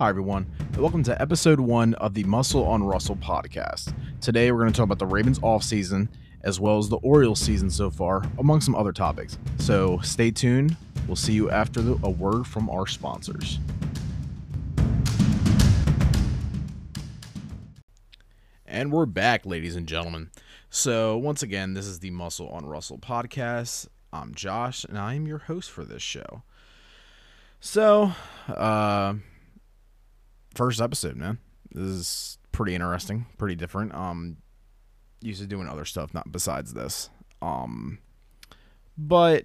Hi, everyone, and welcome to episode one of the Muscle on Russell podcast. Today, we're going to talk about the Ravens offseason as well as the Orioles season so far, among some other topics. So stay tuned. We'll see you after the, a word from our sponsors. And we're back, ladies and gentlemen. So, once again, this is the Muscle on Russell podcast. I'm Josh, and I am your host for this show. So, uh, first episode, man. This is pretty interesting, pretty different. Um, used to doing other stuff, not besides this. Um, but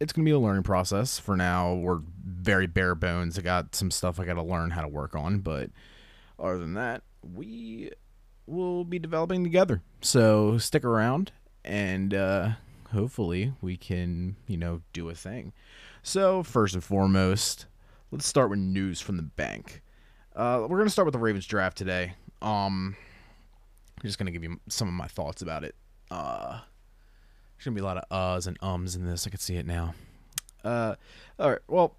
it's gonna be a learning process. For now, we're very bare bones. I got some stuff I got to learn how to work on, but other than that, we will be developing together. So stick around, and uh, hopefully we can, you know, do a thing. So first and foremost, let's start with news from the bank. Uh, we're gonna start with the Ravens draft today. Um, I'm just gonna give you some of my thoughts about it. Uh, there's gonna be a lot of uhs and ums in this. I can see it now. Uh, all right. Well,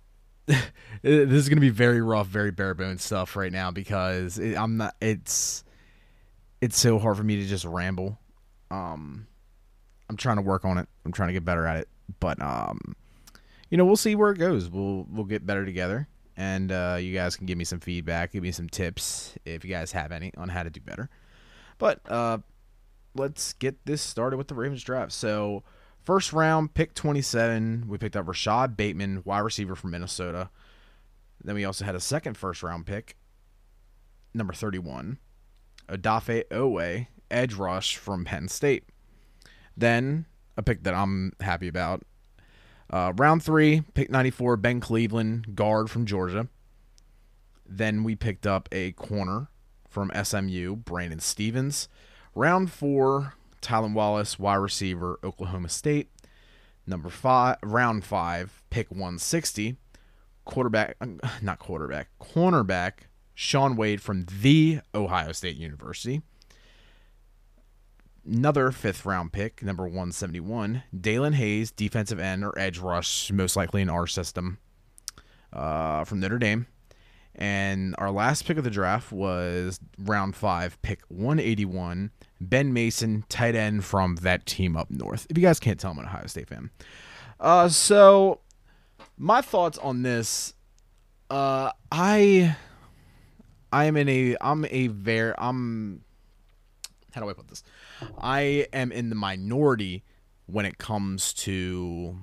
this is gonna be very rough, very bare bones stuff right now because it, I'm not. It's it's so hard for me to just ramble. Um, I'm trying to work on it. I'm trying to get better at it, but um, you know, we'll see where it goes. We'll we'll get better together and uh, you guys can give me some feedback, give me some tips if you guys have any on how to do better. But uh, let's get this started with the Ravens draft. So, first round, pick 27, we picked up Rashod Bateman, wide receiver from Minnesota. Then we also had a second first round pick, number 31, Odafe Oweh, edge rush from Penn State. Then a pick that I'm happy about, uh, round three, pick 94, Ben Cleveland, guard from Georgia. Then we picked up a corner from SMU, Brandon Stephens. Round four, Tylan Wallace, wide receiver, Oklahoma State. Number five, round five, pick 160, quarterback, not quarterback, cornerback, Shaun Wade from the Ohio State University another fifth round pick, number 171, Daelin Hayes, defensive end or edge rush, most likely in our system, uh, from Notre Dame. And our last pick of the draft was round five, pick 181, Ben Mason, tight end from that team up north. If you guys can't tell, I'm an Ohio State fan. Uh, so my thoughts on this, uh, I, I am in a, I'm a very, I'm, how do I put this? I am in the minority when it comes to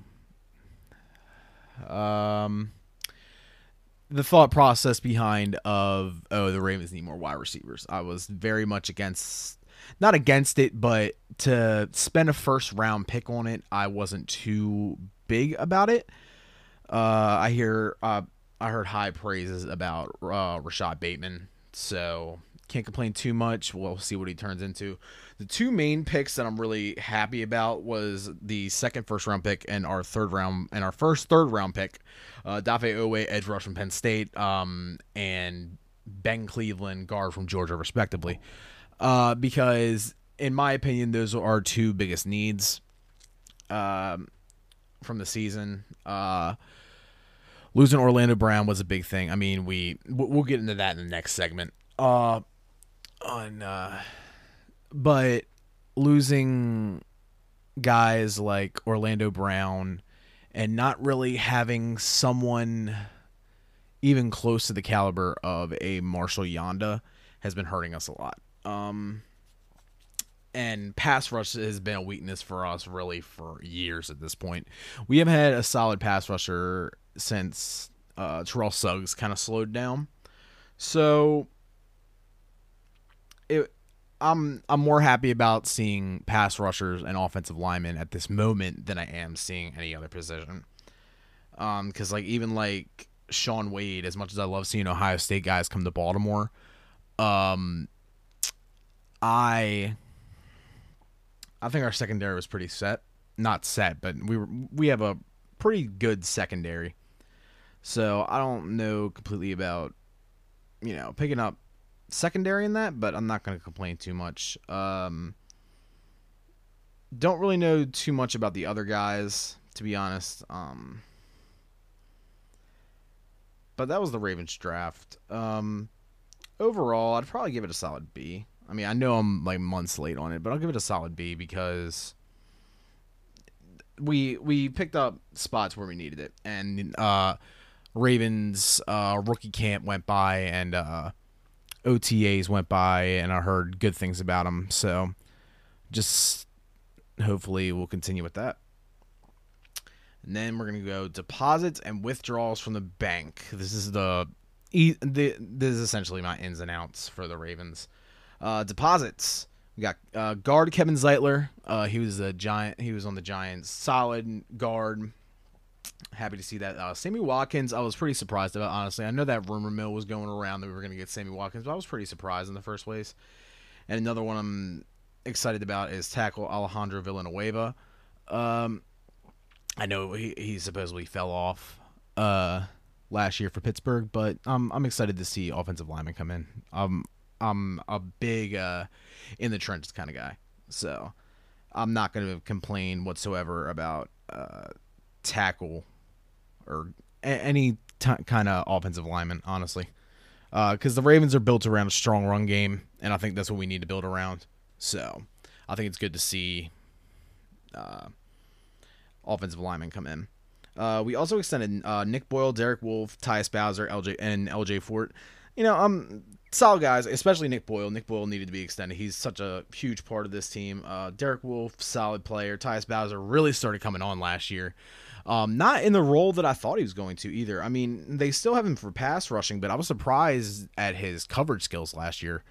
um the thought process behind of oh the Ravens need more wide receivers. I was very much against not against it, but to spend a first round pick on it, I wasn't too big about it. Uh, I hear uh, I heard high praises about uh, Rashod Bateman, so can't complain too much. We'll see what he turns into. The two main picks that I'm really happy about was the second first round pick and our third round and our first third round pick, uh, Dafe Oweh, edge rush from Penn State, um, and Ben Cleveland, guard from Georgia, respectively. Uh, because in my opinion, those are our two biggest needs um, from the season. Uh, losing Orlando Brown was a big thing. I mean, we we'll get into that in the next segment. Uh, on uh but losing guys like Orlando Brown and not really having someone even close to the caliber of a Marshall Yanda has been hurting us a lot. Um, and pass rush has been a weakness for us really for years at this point. We haven't had a solid pass rusher since uh, Terrell Suggs kind of slowed down. So I'm I'm more happy about seeing pass rushers and offensive linemen at this moment than I am seeing any other position. Um, because like even like Shaun Wade, as much as I love seeing Ohio State guys come to Baltimore, um, I I think our secondary was pretty set. Not set, but we were we have a pretty good secondary. So I don't know completely about you know picking up secondary in that, but I'm not going to complain too much. Um, don't really know too much about the other guys, to be honest. Um, but that was the Ravens draft. Um, overall, I'd probably give it a solid B. I mean, I know I'm like months late on it, but I'll give it a solid B because we we picked up spots where we needed it, and uh, Ravens uh, rookie camp went by, and uh, OTAs went by, and I heard good things about them. So, just hopefully we'll continue with that. And then we're gonna go deposits and withdrawals from the bank. This is the, the this is essentially my ins and outs for the Ravens. Uh, deposits. We got uh, guard Kevin Zeitler. Uh, he was a giant. He was on the Giants. Solid guard. Happy to see that. Uh, Sammy Watkins, I was pretty surprised about. Honestly, I know that rumor mill was going around that we were going to get Sammy Watkins, but I was pretty surprised in the first place. And another one I'm excited about is tackle Alejandro Villanueva. Um, I know he, he supposedly fell off uh, last year for Pittsburgh, but um, I'm excited to see offensive linemen come in. Um, I'm a big uh, in the trenches kind of guy, so I'm not going to complain whatsoever about uh, tackle or a- any t- kind of offensive lineman, honestly, because uh, the Ravens are built around a strong run game, and I think that's what we need to build around. So I think it's good to see uh, offensive linemen come in. Uh, we also extended uh, Nick Boyle, Derek Wolfe, Tyus Bowser, LJ, and LJ Fort. You know, um, solid guys, especially Nick Boyle. Nick Boyle needed to be extended. He's such a huge part of this team. Uh, Derek Wolfe, solid player. Tyus Bowser really started coming on last year. Um, not in the role that I thought he was going to either. I mean, they still have him for pass rushing, but I was surprised at his coverage skills last year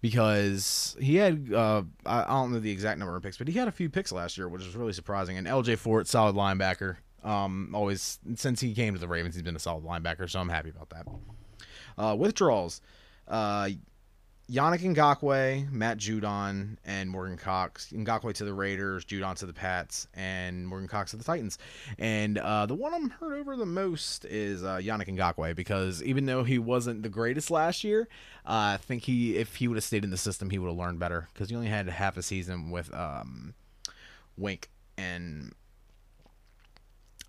because he had uh, I don't know the exact number of picks, but he had a few picks last year, which was really surprising. And LJ Fort, solid linebacker. Um, always since he came to the Ravens, he's been a solid linebacker, so I'm happy about that. Uh, withdrawals. Uh, Yannick Ngakoue, Matt Judon, and Morgan Cox. Ngakoue to the Raiders, Judon to the Pats, and Morgan Cox to the Titans. And uh, the one I'm hurt over the most is uh, Yannick Ngakoue because even though he wasn't the greatest last year, uh, I think he if he would have stayed in the system, he would have learned better because he only had half a season with um, Wink and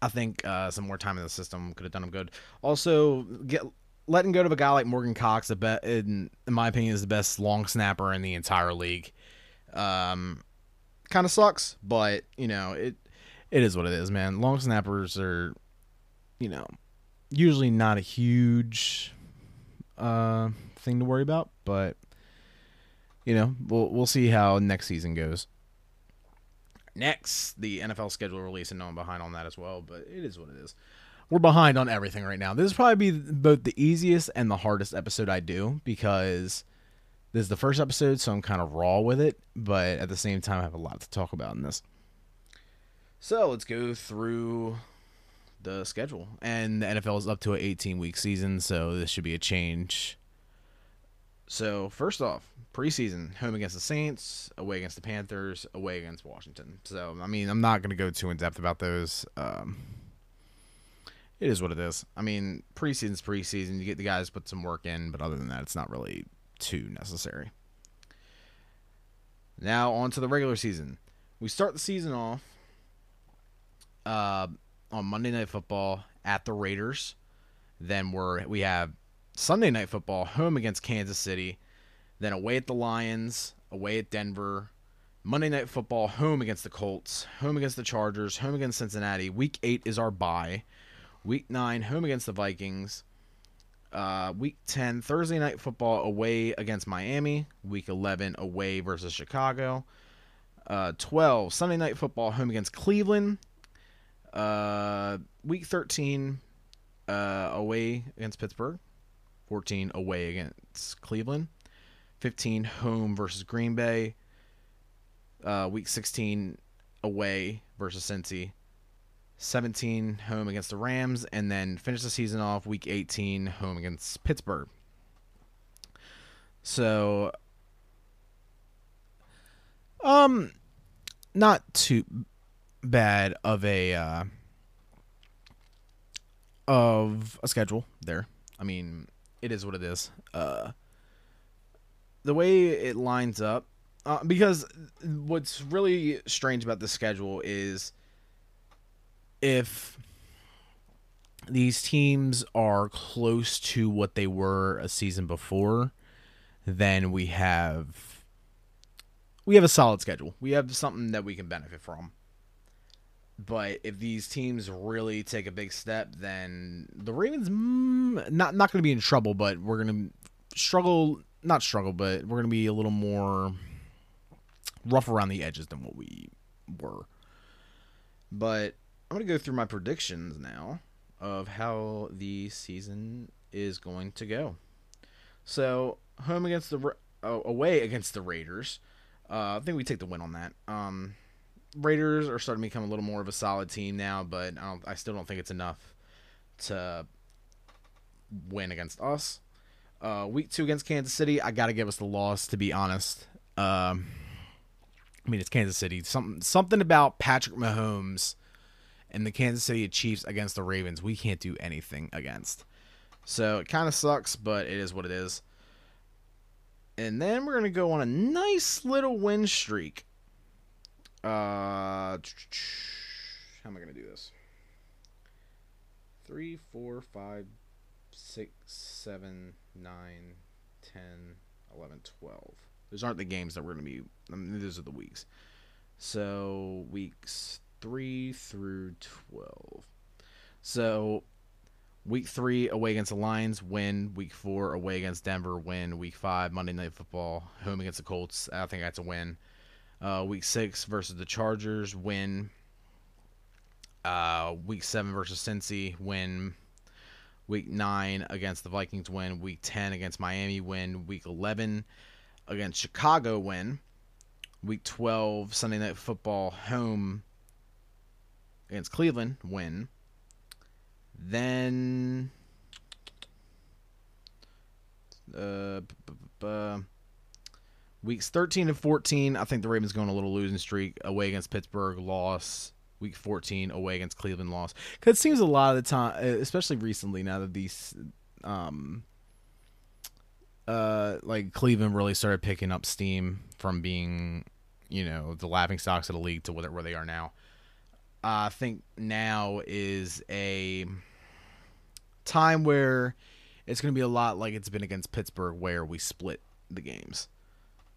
I think uh, some more time in the system could have done him good. Also, get letting go of a guy like Morgan Cox, a bet in, in my opinion, is the best long snapper in the entire league. Um, kind of sucks, but you know it. It is what it is, man. Long snappers are, you know, usually not a huge uh, thing to worry about, but you know, we'll we'll see how next season goes. Next, the NFL schedule release, and no, I'm behind on that as well, but it is what it is we're behind on everything right now. This is probably be both the easiest and the hardest episode I do because this is the first episode, so I'm kind of raw with it, but at the same time, I have a lot to talk about in this. So let's go through the schedule. And the NFL is up to an 18 week season, so this should be a change. So, first off, preseason home against the Saints, away against the Panthers, away against Washington. So, I mean, I'm not going to go too in depth about those. Um, it is what it is. I mean, preseason's preseason. You get the guys put some work in, but other than that, it's not really too necessary. Now on to the regular season. We start the season off uh, on Monday Night Football at the Raiders. Then we're we have Sunday Night Football home against Kansas City. Then away at the Lions, away at Denver. Monday Night Football home against the Colts, home against the Chargers, home against Cincinnati. Week eight is our bye. Week 9, home against the Vikings. Uh, week 10, Thursday night football away against Miami. Week 11, away versus Chicago. Uh, 12, Sunday night football home against Cleveland. Uh, week 13, uh, away against Pittsburgh. 14, away against Cleveland. 15, home versus Green Bay. Uh, week 16, away versus Cincy. 17 home against the Rams, and then finish the season off week 18 home against Pittsburgh. So, um, not too bad of a uh, of a schedule there. I mean, it is what it is. Uh, the way it lines up, uh, because what's really strange about the schedule is if these teams are close to what they were a season before, then we have we have a solid schedule. We have something that we can benefit from. But if these teams really take a big step, then the Ravens mm, not not going to be in trouble, but we're going to struggle. Not struggle, but we're going to be a little more rough around the edges than what we were. But I'm going to go through my predictions now of how the season is going to go. So home against the uh, away against the Raiders. Uh, I think we take the win on that. Um, Raiders are starting to become a little more of a solid team now, but I, I still don't think it's enough to win against us. Uh, week two against Kansas City, I got to give us the loss, to be honest. Um, I mean, it's Kansas City. Something something about Patrick Mahomes and the Kansas City Chiefs against the Ravens, we can't do anything against. So it kind of sucks, but it is what it is. And then we're going to go on a nice little win streak. Uh, how am I going to do this? Three, four, five, six, seven, nine, ten, eleven, twelve. Those aren't the games that we're going to be. I mean, those are the weeks. So weeks three through twelve. So week three away against the Lions, win. Week four away against Denver, win. Week five Monday Night Football, home against the Colts. I think that's a win. Uh, week six versus the Chargers, win. Uh, week seven versus Cincy, win. Week nine against the Vikings, win. Week ten against Miami, win. Week eleven against Chicago, win. Week twelve Sunday Night Football, home against Cleveland, win. Then uh, weeks 13 and 14, I think the Ravens going a little losing streak away against Pittsburgh, loss. Week 14 away against Cleveland, loss. Because it seems a lot of the time, especially recently, now that these, um, uh, like Cleveland really started picking up steam from being, you know, the laughing stocks of the league to where they are now. I think now is a time where it's going to be a lot like it's been against Pittsburgh, where we split the games.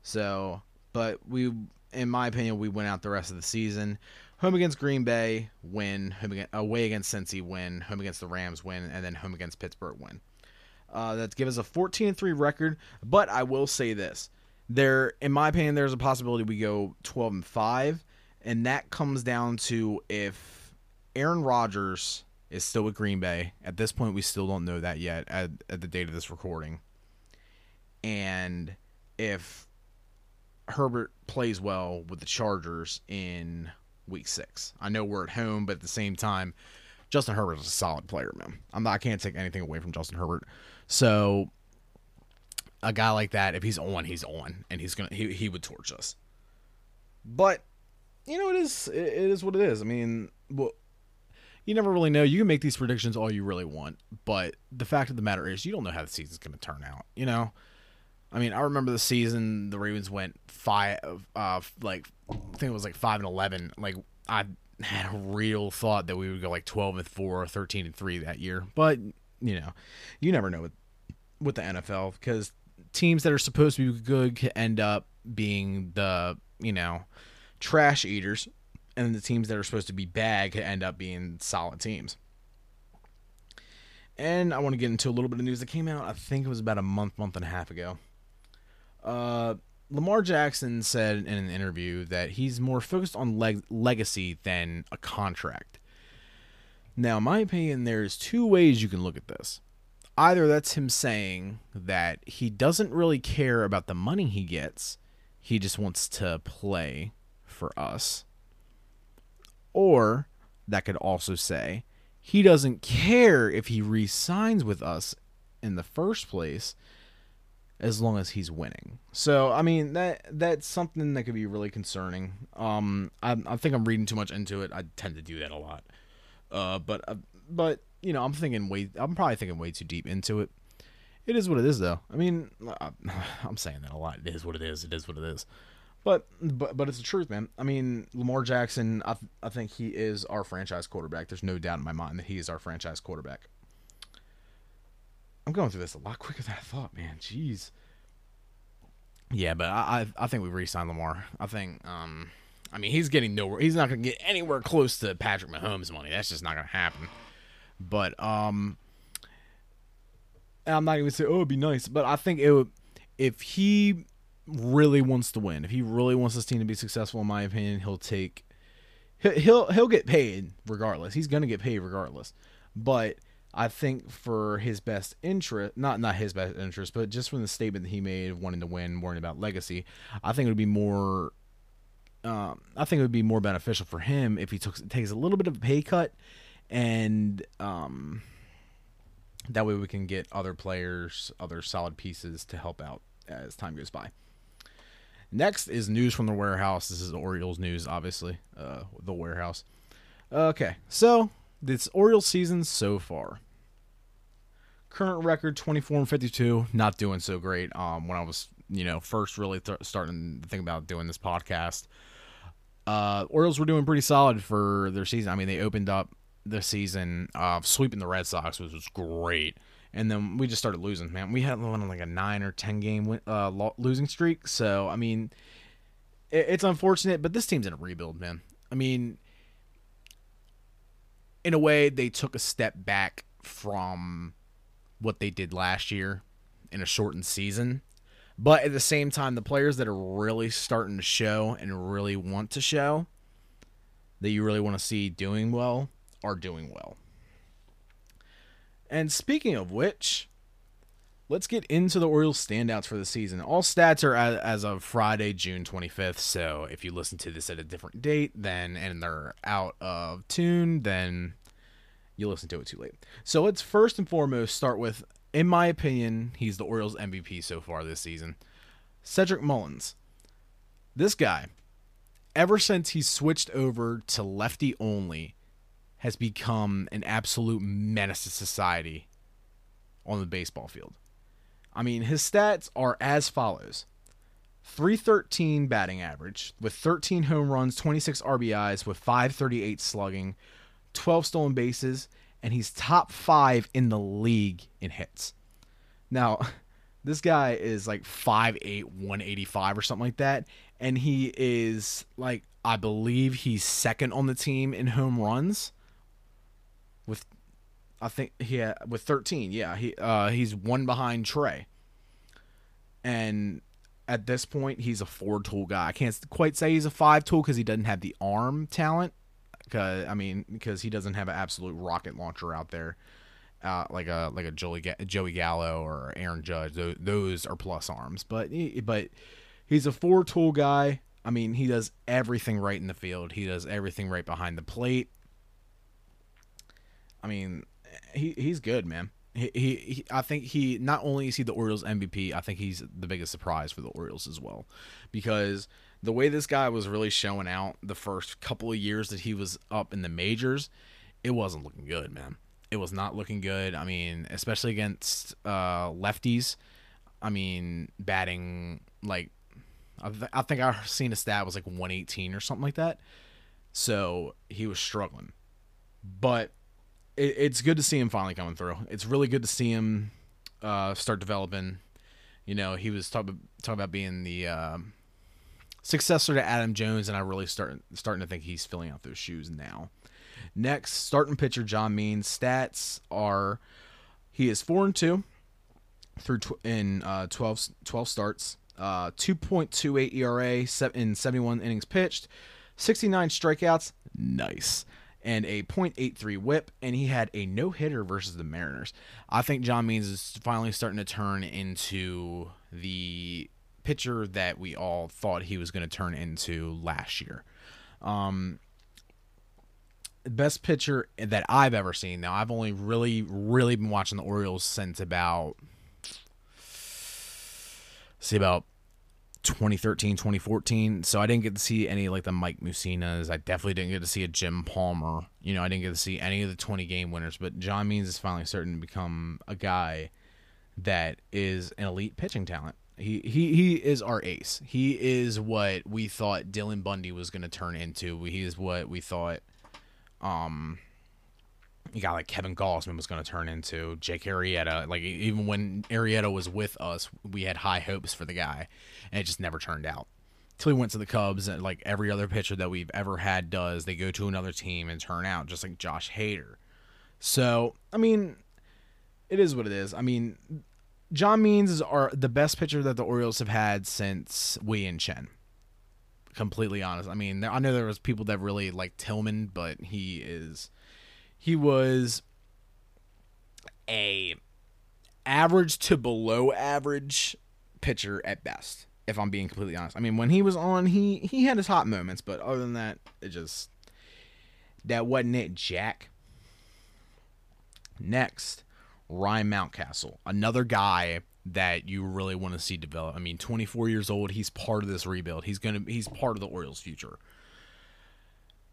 So, but we, in my opinion, we went out the rest of the season. Home against Green Bay, win. Home against, away against Cincy, win. Home against the Rams, win, and then home against Pittsburgh, win. Uh, that gives us a 14 3 record. But I will say this: there, in my opinion, there's a possibility we go 12 and 5, and that comes down to if Aaron Rodgers is still with Green Bay. At this point, we still don't know that yet at, at the date of this recording. And if Herbert plays well with the Chargers in week six, I know we're at home, but at the same time, Justin Herbert is a solid player, man. I'm not, I can't take anything away from Justin Herbert. So a guy like that, if he's on, he's on, and he's gonna he, he would torch us. But you know, it is it is what it is. I mean, well, you never really know. You can make these predictions all you really want, but the fact of the matter is, you don't know how the season's going to turn out. You know, I mean, I remember the season the Ravens went five, uh, like I think it was like five and eleven. Like I had a real thought that we would go like twelve and four, or 13 and three that year, but you know, you never know with with the NFL because teams that are supposed to be good could end up being the you know trash eaters and the teams that are supposed to be bad could end up being solid teams. And I want to get into a little bit of news that came out. I think it was about a month, month and a half ago. Uh, Lamar Jackson said in an interview that he's more focused on leg- legacy than a contract. Now, in my opinion, there's two ways you can look at this. Either that's him saying that he doesn't really care about the money he gets, he just wants to play for us or that could also say he doesn't care if he re signs with us in the first place as long as he's winning. So I mean that that's something that could be really concerning. Um, I, I think I'm reading too much into it. I tend to do that a lot. Uh, but uh, but you know I'm thinking way I'm probably thinking way too deep into it. It is what it is though. I mean I'm saying that a lot. It is what it is. It is what it is. But but but it's the truth, man. I mean, Lamar Jackson. I th- I think he is our franchise quarterback. There's no doubt in my mind that he is our franchise quarterback. I'm going through this a lot quicker than I thought, man. Jeez. Yeah, but I I, I think we re-signed Lamar. I think um I mean he's getting nowhere. He's not going to get anywhere close to Patrick Mahomes money. That's just not going to happen. But um I'm not even say oh it'd be nice, but I think it would if he really wants to win, if he really wants this team to be successful, in my opinion, he'll take he'll he'll get paid regardless. He's gonna get paid regardless. But I think for his best interest, not not his best interest, but just from the statement that he made of wanting to win, worrying about legacy, I think it would be more. Um, I think it would be more beneficial for him if he took takes a little bit of a pay cut, and um, that way we can get other players, other solid pieces to help out as time goes by. Next is news from the warehouse. This is the Orioles news, obviously. Uh, the warehouse. Okay, so this Orioles season so far. Current record 24 and 52, not doing so great. Um, when I was, you know, first really th- starting to think about doing this podcast, uh, Orioles were doing pretty solid for their season. I mean, they opened up the season uh, sweeping the Red Sox, which was great. And then we just started losing, man. We had one on like a nine or ten game uh, losing streak. So I mean, it's unfortunate, but this team's in a rebuild, man. I mean, in a way, they took a step back from what they did last year in a shortened season. But at the same time, the players that are really starting to show and really want to show that you really want to see doing well are doing well. And speaking of which, let's get into the Orioles standouts for the season. All stats are as, as, of Friday, June 25th. So if you listen to this at a different date, then and they're out of tune, then you listen to it too late. So let's first and foremost start with, in my opinion, he's the Orioles MVP so far this season. Cedric Mullins. This guy, ever since he switched over to lefty only, has become an absolute menace to society on the baseball field. I mean, his stats are as follows 313 batting average with 13 home runs, 26 RBIs with 538 slugging, 12 stolen bases, and he's top five in the league in hits. Now, this guy is like 5'8, 185 or something like that. And he is like, I believe he's second on the team in home runs with I think he had, with 13. Yeah, he uh, he's one behind Trey. And at this point, he's a four tool guy. I can't quite say he's a five tool because he doesn't have the arm talent. Cause I mean, because he doesn't have an absolute rocket launcher out there, uh, like a like a Joey Joey Gallo or Aaron Judge. Those, those are plus arms, but he, but he's a four tool guy. I mean, he does everything right in the field. He does everything right behind the plate. I mean, he he's good, man. He, he, he, I think he not only is he the Orioles MVP, I think he's the biggest surprise for the Orioles as well, because the way this guy was really showing out the first couple of years that he was up in the majors, it wasn't looking good, man. It was not looking good. I mean, especially against uh, lefties. I mean, batting like I, th- I think I seen a stat was like 118 or something like that. So he was struggling, but it, it's good to see him finally coming through. It's really good to see him uh, start developing. You know, he was talking talking about being the uh, successor to Adam Jones, and I really start starting to think he's filling out those shoes now. Next, starting pitcher John Means stats are he is four and two through tw- in uh, 12, 12 starts, uh, 2.28 ERA in 71 innings pitched, 69 strikeouts. Nice and a .83 WHIP, and he had a no hitter versus the Mariners. I think John Means is finally starting to turn into the pitcher that we all thought he was going to turn into last year. Um, best pitcher that I've ever seen. Now I've only really, really been watching the Orioles since about see about 2013, 2014. So I didn't get to see any like the Mike Mussinas. I definitely didn't get to see a Jim Palmer. You know, I didn't get to see any of the 20 game winners. But John Means is finally starting to become a guy that is an elite pitching talent. He he he is our ace. He is what we thought Dylan Bundy was going to turn into. He is what we thought um you got like Kevin Gausman was going to turn into Jake Arrieta. Like even when Arrieta was with us, we had high hopes for the guy, and it just never turned out. Till he went to the Cubs, and like every other pitcher that we've ever had does, they go to another team and turn out just like Josh Hader. So I mean, it is what it is. I mean, John Means is our the best pitcher that the Orioles have had since Wei-Yin Chen. Completely honest. I mean, I know there was people that really like Tillman, but he is he was a average to below average pitcher at best if i'm being completely honest. I mean when he was on he he had his hot moments but other than that it just that wasn't it jack. Next ryan mountcastle another guy that you really want to see develop. I mean 24 years old he's part of this rebuild. He's gonna he's part of the orioles future.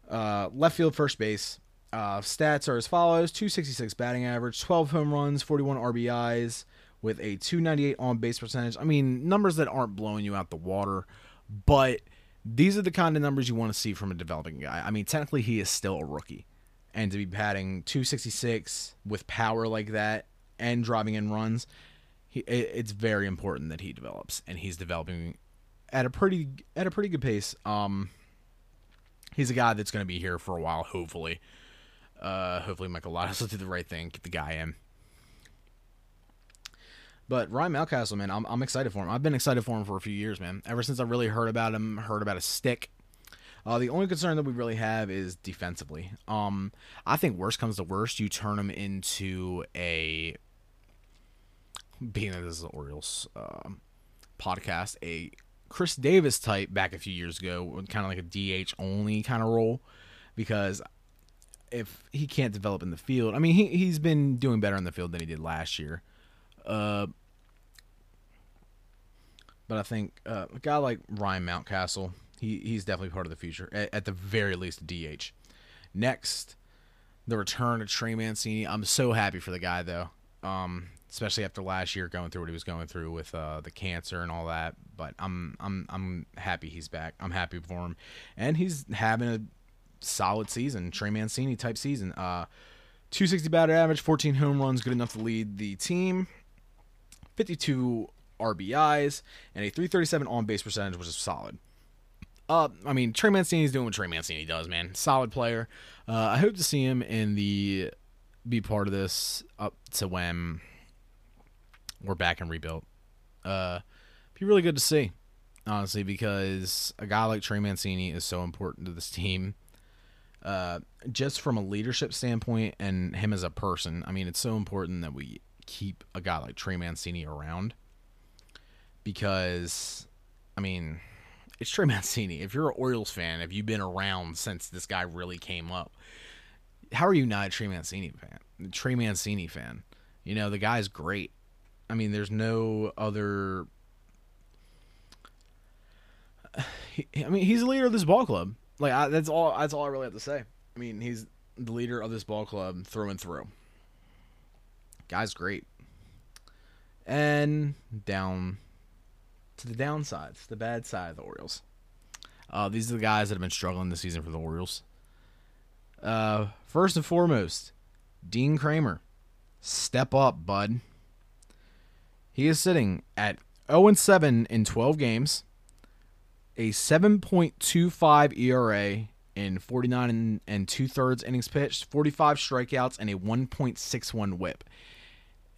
Uh, left field first base uh, stats are as follows 266 batting average, 12 home runs, 41 RBIs, with a 298 on base percentage. I mean, numbers that aren't blowing you out the water, but these are the kind of numbers you want to see from a developing guy. I mean, technically, he is still a rookie. And to be batting 266 with power like that and driving in runs, he, it's very important that he develops, and he's developing at a pretty at a pretty good pace. Um, he's a guy that's going to be here for a while, hopefully. Uh, hopefully, Michael Lotus will do the right thing, get the guy in. But Ryan Mountcastle, man, I'm, I'm excited for him. I've been excited for him for a few years, man. Ever since I really heard about him, heard about his stick. Uh, the only concern that we really have is defensively. Um, I think worst comes to worst, you turn him into a being that this is the Orioles uh, podcast, a Chris Davis type back a few years ago, kind of like a DH only kind of role, because if he can't develop in the field, I mean, he he's been doing better in the field than he did last year. Uh, but I think uh, a guy like Ryan Mountcastle, he he's definitely part of the future. At, at the very least, DH. Next, the return of Trey Mancini. I'm so happy for the guy though. Um, especially after last year going through what he was going through with uh, the cancer and all that. But I'm I'm I'm happy he's back. I'm happy for him, and he's having a solid season, Trey Mancini type season. Uh, 260 batter average, 14 home runs, good enough to lead the team. 52 RBIs and a 337 on base percentage, which is solid. Uh, I mean, Trey Mancini's doing what Trey Mancini does, man. Solid player. Uh, I hope to see him in the be part of this up to when we're back and rebuilt. Uh, be really good to see, honestly, because a guy like Trey Mancini is so important to this team. Uh, just from a leadership standpoint and him as a person, I mean, it's so important that we keep a guy like Trey Mancini around because, I mean, it's Trey Mancini. If you're an Orioles fan, if you've been around since this guy really came up, how are you not a Trey Mancini fan? Trey Mancini fan. You know, the guy's great. I mean, there's no other. I mean, he's the leader of this ball club. Like I, that's all. That's all I really have to say. I mean, he's the leader of this ball club through and through. Guy's great. And down to the downsides, the bad side of the Orioles. Uh, these are the guys that have been struggling this season for the Orioles. Uh, first and foremost, Dean Kremer, Step up, bud. He is sitting at 0 7 in 12 games a 7.25 ERA in 49 and, and two thirds innings pitched, 45 strikeouts, and a 1.61 whip.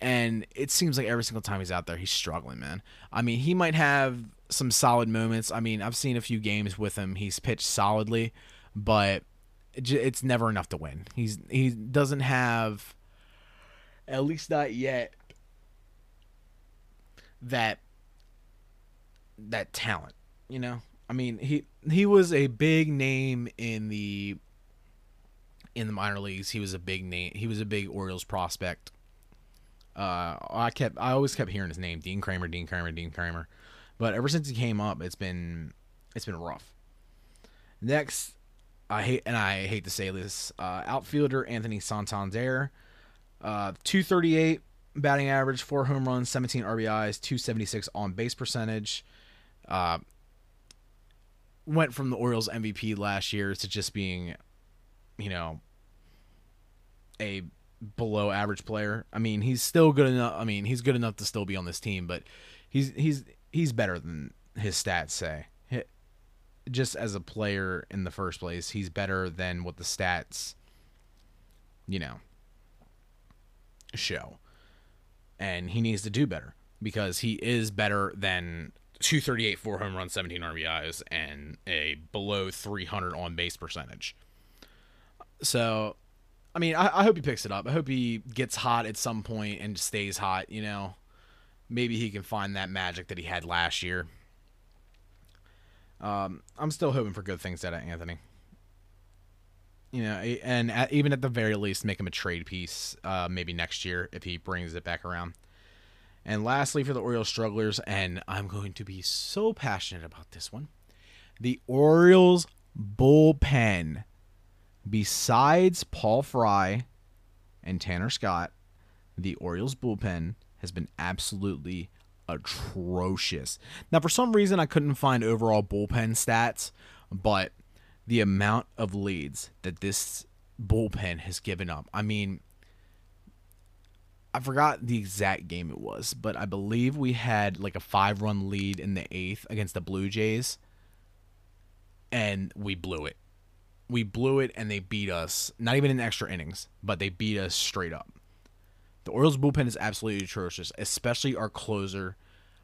And it seems like every single time he's out there, he's struggling, man. I mean, he might have some solid moments. I mean, I've seen a few games with him. He's pitched solidly, but it's never enough to win. He's he doesn't have, at least not yet, that that talent you know, I mean, he he was a big name in the in the minor leagues. He was a big name. He was a big Orioles prospect. Uh, I kept I always kept hearing his name, Dean Kremer, Dean Kremer, Dean Kremer. But ever since he came up, it's been it's been rough. Next, I hate and I hate to say this, uh, outfielder Anthony Santander, uh, 238 batting average, four home runs, 17 RBIs, 276 on base percentage. Uh, went from the Orioles MVP last year to just being, you know, a below average player. I mean, he's still good enough. I mean, he's good enough to still be on this team, but he's he's he's better than his stats say. Just as a player in the first place, he's better than what the stats, you know, show. And he needs to do better because he is better than 238 four home runs, 17 RBIs, and a below 300 on base percentage. So, I mean, I, I, hope he picks it up. I hope he gets hot at some point and stays hot. You know, maybe he can find that magic that he had last year. Um, I'm still hoping for good things out of Anthony. You know, and at, even at the very least, make him a trade piece uh, maybe next year if he brings it back around. And lastly, for the Orioles strugglers, and I'm going to be so passionate about this one the Orioles bullpen, besides Paul Fry and Tanner Scott, the Orioles bullpen has been absolutely atrocious. Now, for some reason, I couldn't find overall bullpen stats, but the amount of leads that this bullpen has given up. I mean, I forgot the exact game it was, but I believe we had like a five run lead in the eighth against the Blue Jays, and we blew it. We blew it, and they beat us. Not even in extra innings, but they beat us straight up. The Orioles bullpen is absolutely atrocious, especially our closer.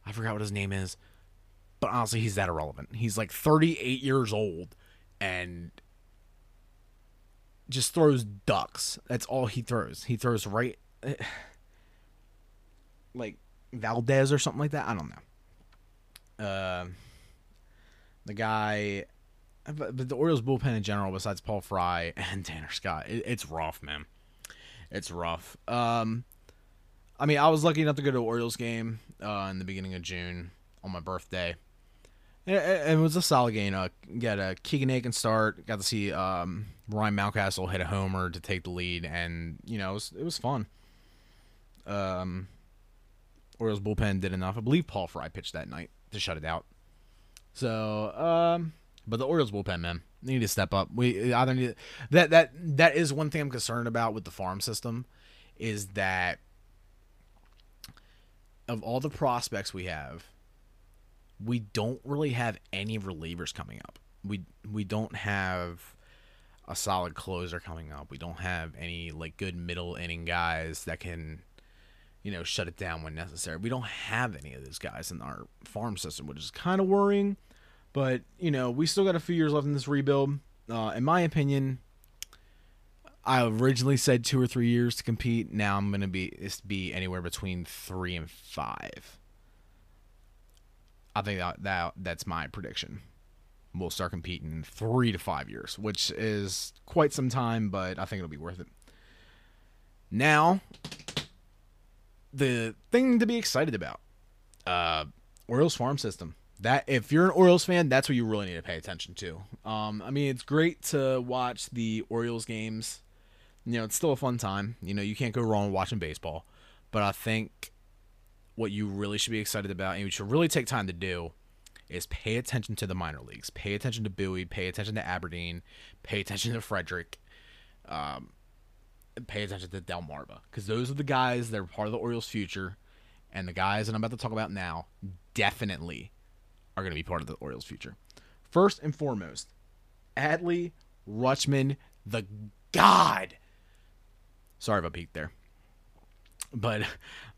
I forgot what his name is, but honestly, he's that irrelevant. He's like 38 years old, and just throws ducks. That's all he throws. He throws right eh, like Valdez or something like that. I don't know. Uh, the guy, but, but the Orioles bullpen in general, besides Paul Fry and Tanner Scott, it, it's rough, man. It's rough. Um, I mean, I was lucky enough to go to Orioles game uh, in the beginning of June on my birthday. It, it, was a solid game. Uh, got a Keegan Akin start. Got to see um, Ryan Mountcastle hit a homer to take the lead, and you know it was it was fun. Um, Orioles bullpen did enough. I believe Paul Fry pitched that night to shut it out. So, um, but the Orioles bullpen, man, they need to step up. We either need that that that is one thing I'm concerned about with the farm system, is that of all the prospects we have, we don't really have any relievers coming up. We we don't have a solid closer coming up. We don't have any like good middle inning guys that can you know, shut it down when necessary. We don't have any of those guys in our farm system, which is kind of worrying. But you know, we still got a few years left in this rebuild. Uh, in my opinion, I originally said two or three years to compete. Now I'm gonna be be anywhere between three and five. I think that, that that's my prediction. We'll start competing in three to five years, which is quite some time, but I think it'll be worth it. Now, the thing to be excited about. Uh, Orioles farm system. That if you're an Orioles fan, that's what you really need to pay attention to. Um, I mean, it's great to watch the Orioles games. You know, it's still a fun time. You know, you can't go wrong watching baseball. But I think what you really should be excited about, and you should really take time to do, is pay attention to the minor leagues. Pay attention to Bowie. Pay attention to Aberdeen. Pay attention to Frederick. Um, pay attention to Delmarva because those are the guys that are part of the Orioles' future, and the guys that I'm about to talk about now definitely are going to be part of the Orioles' future. First and foremost, Adley Rutschman, the God. Sorry if I peeked there, but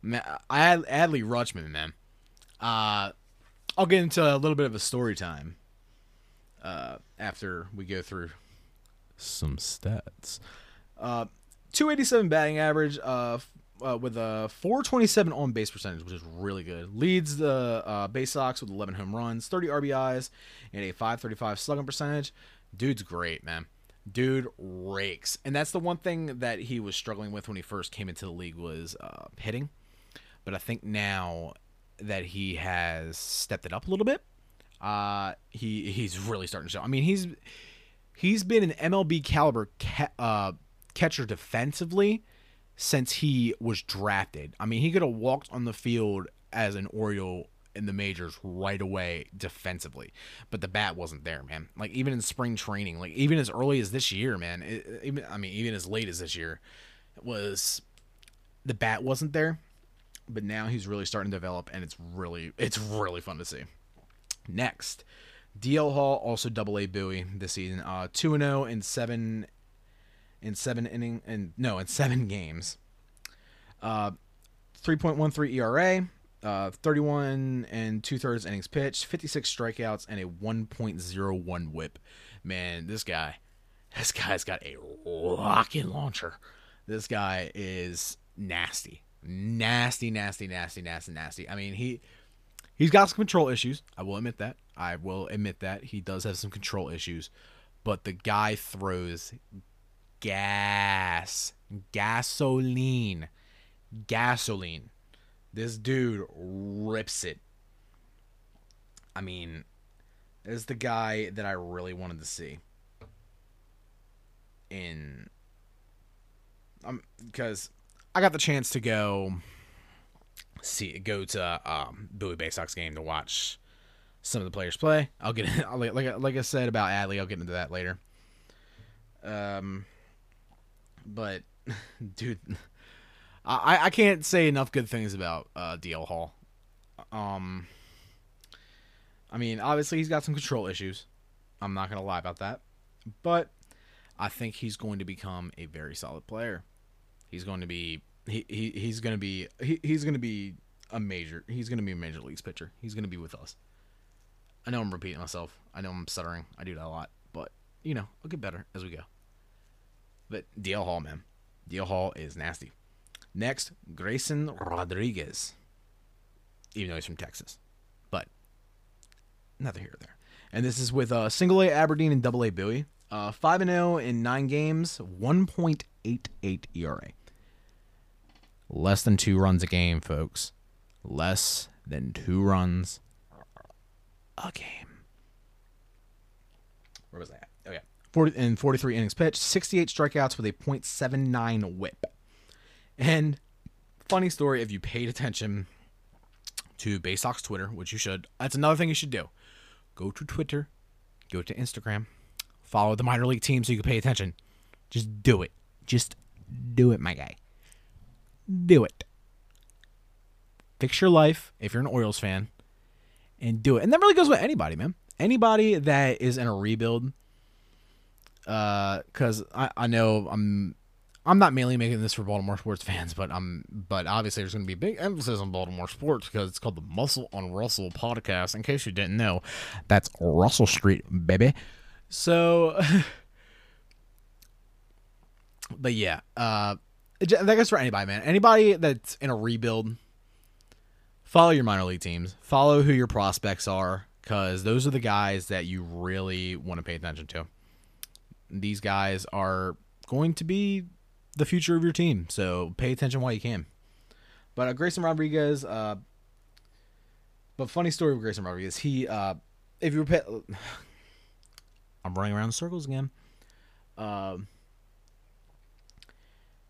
man, Adley Rutschman, man. Uh, I'll get into a little bit of a story time uh, after we go through some stats. Uh, 287 batting average, uh, uh, with a 427 on base percentage, which is really good. Leads the uh, Bay Sox with 11 home runs, 30 RBIs, and a 535 slugging percentage. Dude's great, man. Dude rakes, and that's the one thing that he was struggling with when he first came into the league was uh, hitting. But I think now that he has stepped it up a little bit, uh, he he's really starting to show. I mean, he's he's been an MLB caliber ca- uh, catcher defensively since he was drafted. I mean, he could have walked on the field as an Oriole in the majors right away defensively, but the bat wasn't there, man. Like even in spring training, like even as early as this year, man. It, even I mean, even as late as this year, it was the bat wasn't there. But now he's really starting to develop, and it's really it's really fun to see. Next, DL Hall also double A Bowie this season. Uh, two and zero in seven in seven inning and no in seven games. Uh, three point one three ERA, uh, thirty one and two thirds innings pitched, fifty six strikeouts, and a one point zero one WHIP. Man, this guy, this guy's got a rocket launcher. This guy is nasty, nasty, nasty, nasty, nasty, nasty. I mean he He's got some control issues. I will admit that. I will admit that he does have some control issues, but the guy throws gas, gasoline, gasoline. This dude rips it. I mean, is the guy that I really wanted to see. In um because I got the chance to go see go to um, Bowie Bay Sox game to watch some of the players play. I'll get like like like I said about Adley. I'll get into that later. Um, but dude, I I can't say enough good things about uh, DL Hall. Um, I mean, obviously he's got some control issues. I'm not gonna lie about that, but I think he's going to become a very solid player. He's going to be he, he he's gonna be he, he's gonna be a major he's gonna be a major leagues pitcher. He's gonna be with us. I know I'm repeating myself. I know I'm stuttering. I do that a lot, but you know I'll get better as we go. But DL Hall, man, DL Hall is nasty. Next, Grayson Rodriguez, even though he's from Texas, but neither here nor there. And this is with uh, single A Aberdeen and double A Bowie. Uh, 5 and 0 in 9 games, 1.88 ERA. Less than two runs a game, folks. Less than two runs a game. Where was that? Oh, yeah. 40, in 43 innings pitched, 68 strikeouts with a .79 whip. And funny story, if you paid attention to Bay Sox Twitter, which you should, that's another thing you should do. Go to Twitter, go to Instagram, follow the minor league team so you can pay attention. Just do it. Just do it, my guy do it. Fix your life if you're an Orioles fan and do it. And that really goes with anybody, man. Anybody that is in a rebuild. Because uh, I, I know I'm I'm not mainly making this for Baltimore sports fans, but I'm but obviously there's going to be big emphasis on Baltimore sports because it's called the Muscle on Russell podcast. In case you didn't know, that's Russell Street, baby. So, but yeah, uh, that goes for anybody, man. Anybody that's in a rebuild, follow your minor league teams. Follow who your prospects are, because those are the guys that you really want to pay attention to. These guys are going to be the future of your team, so pay attention while you can. But uh, Grayson Rodriguez, uh, but funny story with Grayson Rodriguez. He, uh, if you pay- I'm running around in circles again. Um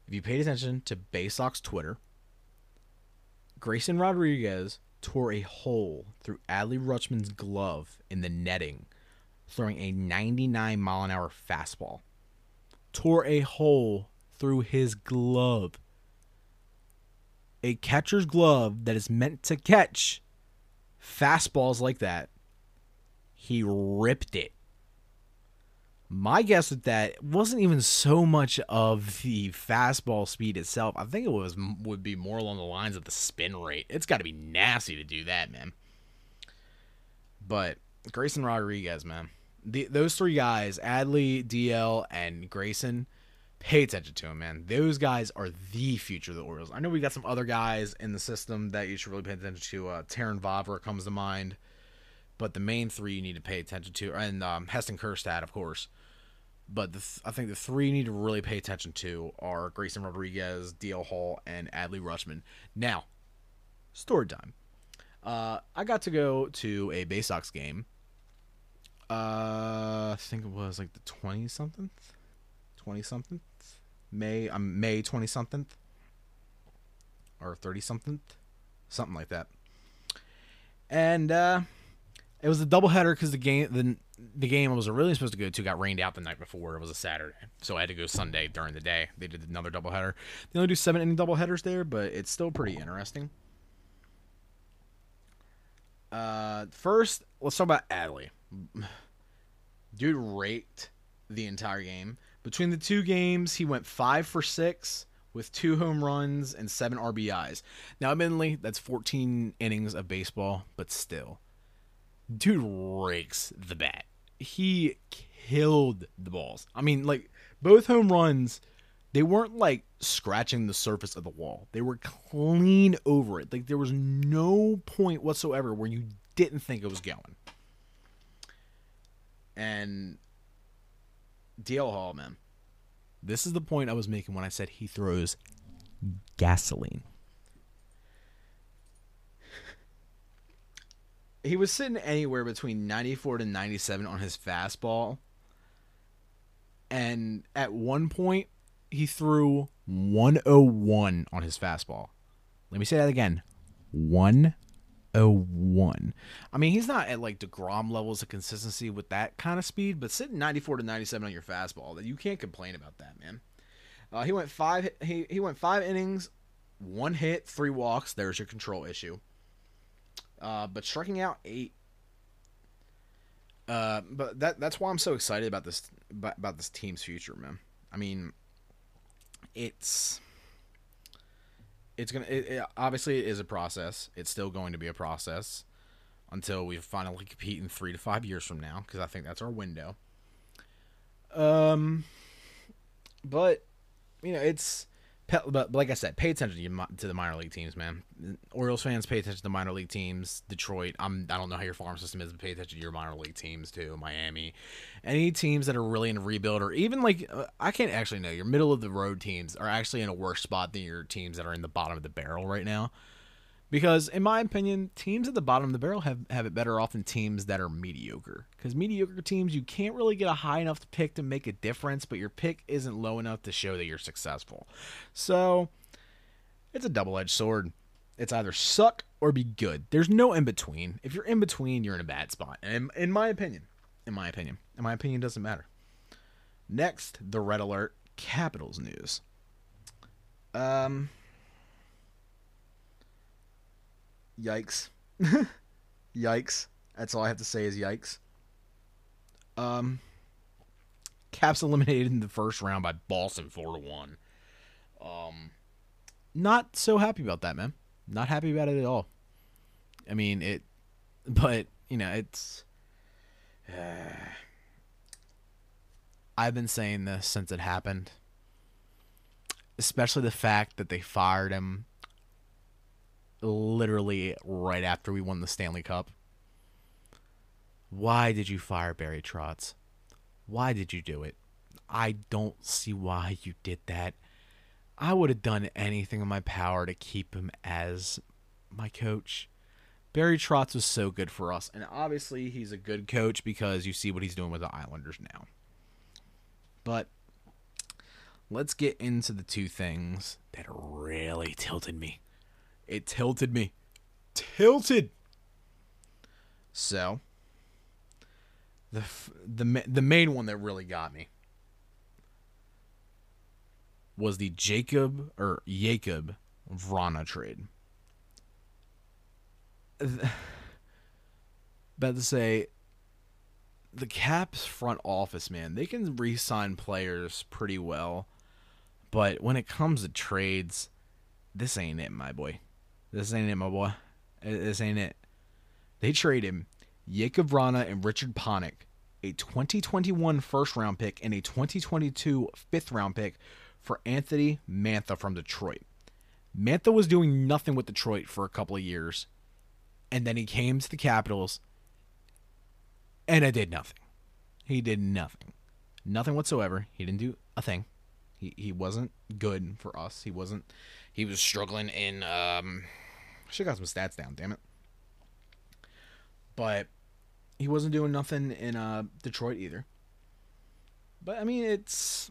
if you paid attention to Bay Sox Twitter, Grayson Rodriguez tore a hole through Adley Rutschman's glove in the netting, throwing a 99 mile an hour fastball. Tore a hole through his glove. A catcher's glove that is meant to catch fastballs like that. He ripped it my guess with that wasn't even so much of the fastball speed itself. I think it was would be more along the lines of the spin rate. It's got to be nasty to do that, man. But Grayson Rodriguez, man, the, those three guys, Adley, DL, and Grayson, pay attention to them, man. Those guys are the future of the Orioles. I know we got some other guys in the system that you should really pay attention to. Uh, Terrin Vavra comes to mind. But the main three you need to pay attention to, and um, Heston Kjerstad, of course. But th- I think the three you need to really pay attention to are Grayson Rodriguez, DL Hall, and Adley Rutschman. Now, story time. Uh, I got to go to a Bay Sox game. Uh, I think it was like the twenty something, twenty something, May. I'm um, May twenty something. or 30 something, something like that. And uh, it was a doubleheader because the game the the game I was really supposed to go to got rained out the night before. It was a Saturday, so I had to go Sunday during the day. They did another doubleheader. They only do seven inning doubleheaders there, but it's still pretty interesting. Uh, first, let's talk about Adley. Dude raked the entire game. Between the two games, he went five for six with two home runs and seven RBIs. Now, admittedly, that's 14 innings of baseball, but still, dude rakes the bat. He killed the balls. I mean, like both home runs, they weren't like scratching the surface of the wall. They were clean over it. Like there was no point whatsoever where you didn't think it was going. And DL Hall, man. This is the point I was making when I said he throws gasoline. he was sitting anywhere between 94 to 97 on his fastball. And at one point, he threw 101 on his fastball. Let me say that again 101. I mean, he's not at like DeGrom levels of consistency with that kind of speed, but sitting 94 to 97 on your fastball, you can't complain about that, man. Uh, he went five. He, he went five innings, one hit, three walks. There's your control issue. Uh, but striking out eight. Uh, but that that's why I'm so excited about this about this team's future, man. I mean, it's it's gonna it, it, obviously it is a process. It's still going to be a process until we finally compete in three to five years from now, because I think that's our window. Um, but you know, it's but like I said, pay attention to the minor league teams, man. Orioles fans, pay attention to the minor league teams. Detroit, I'm I don't know how your farm system is, but pay attention to your minor league teams too. Miami, any teams that are really in a rebuild, or even like uh, I can't actually know your middle of the road teams are actually in a worse spot than your teams that are in the bottom of the barrel right now. Because in my opinion, teams at the bottom of the barrel have, have it better off than teams that are mediocre. Because mediocre teams, you can't really get a high enough pick to make a difference, but your pick isn't low enough to show that you're successful. So it's a double edged sword. It's either suck or be good. There's no in between. If you're in between, you're in a bad spot. And in my opinion, in my opinion, in my opinion, doesn't matter. Next, the red alert Capitals news. Um, Yikes. yikes. That's all I have to say is yikes. Um Caps eliminated in the first round by Boston 4 to 1. Um not so happy about that, man. Not happy about it at all. I mean, it but, you know, it's uh, I've been saying this since it happened. Especially the fact that they fired him literally right after we won the Stanley Cup. Why did you fire Barry Trotz? Why did you do it? I don't see why you did that. I would have done anything in my power to keep him as my coach. Barry Trotz was so good for us, and obviously he's a good coach because you see what he's doing with the Islanders now. But let's get into the two things that really tilted me. It tilted me. Tilted. So, the the the main one that really got me was the Jacob or Jacob Vrana trade. About to say, the Caps front office, man, they can re-sign players pretty well, but when it comes to trades, this ain't it, my boy. This ain't it, my boy. This ain't it. They trade him Jakub Vrana and Richard Panik, a 2021 first round pick and a 2022 fifth round pick for Anthony Mantha from Detroit. Mantha was doing nothing with Detroit for a couple of years, and then he came to the Capitals, and it did nothing. He did nothing. Nothing whatsoever. He didn't do a thing. He, he wasn't good for us. He wasn't. He was struggling in um, should have got some stats down, damn it. But he wasn't doing nothing in uh, Detroit either. But I mean, it's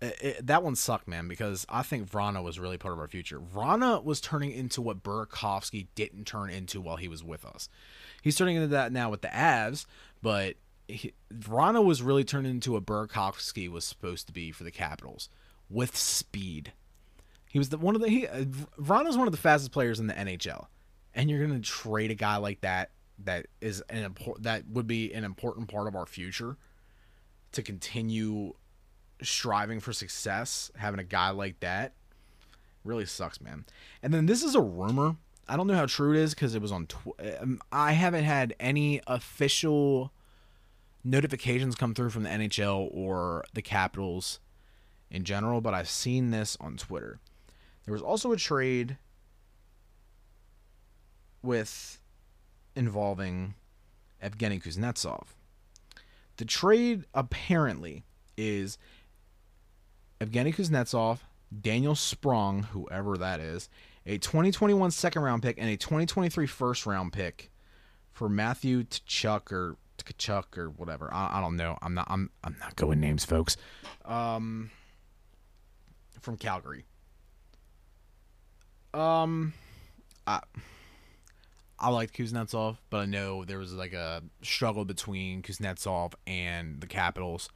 it, it, that one sucked, man, because I think Vrana was really part of our future. Vrana was turning into what Burakovsky didn't turn into while he was with us. He's turning into that now with the Avs, but he, Vrana was really turning into what Burakovsky was supposed to be for the Capitals with speed. He was the one of the he uh, one of the fastest players in the NHL, and you're gonna trade a guy like that that is an important that would be an important part of our future to continue striving for success, having a guy like that really sucks, man. And then this is a rumor. I don't know how true it is because it was on. Tw- um, I haven't had any official notifications come through from the NHL or the Capitals in general, but I've seen this on Twitter. There was also a trade with involving Evgeny Kuznetsov. The trade apparently is Evgeny Kuznetsov, Daniel Sprong, whoever that is, a 2021 second round pick, and a 2023 first round pick for Matthew Tkachuk or or whatever. I, I, don't know. I'm not. I'm. I'm not going names, folks. Um, from Calgary. Um, I. I liked Kuznetsov, but I know there was like a struggle between Kuznetsov and the Capitals.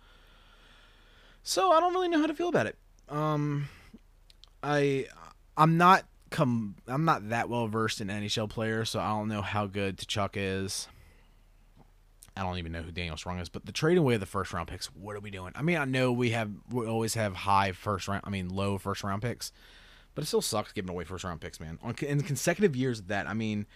So I don't really know how to feel about it. Um, I I'm not come I'm not that well versed in NHL players, so I don't know how good Tkachuk is. I don't even know who Daniel Sprong is, but the trading away of the first round picks, what are we doing? I mean, I know we have we always have high first round, I mean low first round picks, but it still sucks giving away first round picks, man. On in consecutive years of that, I mean,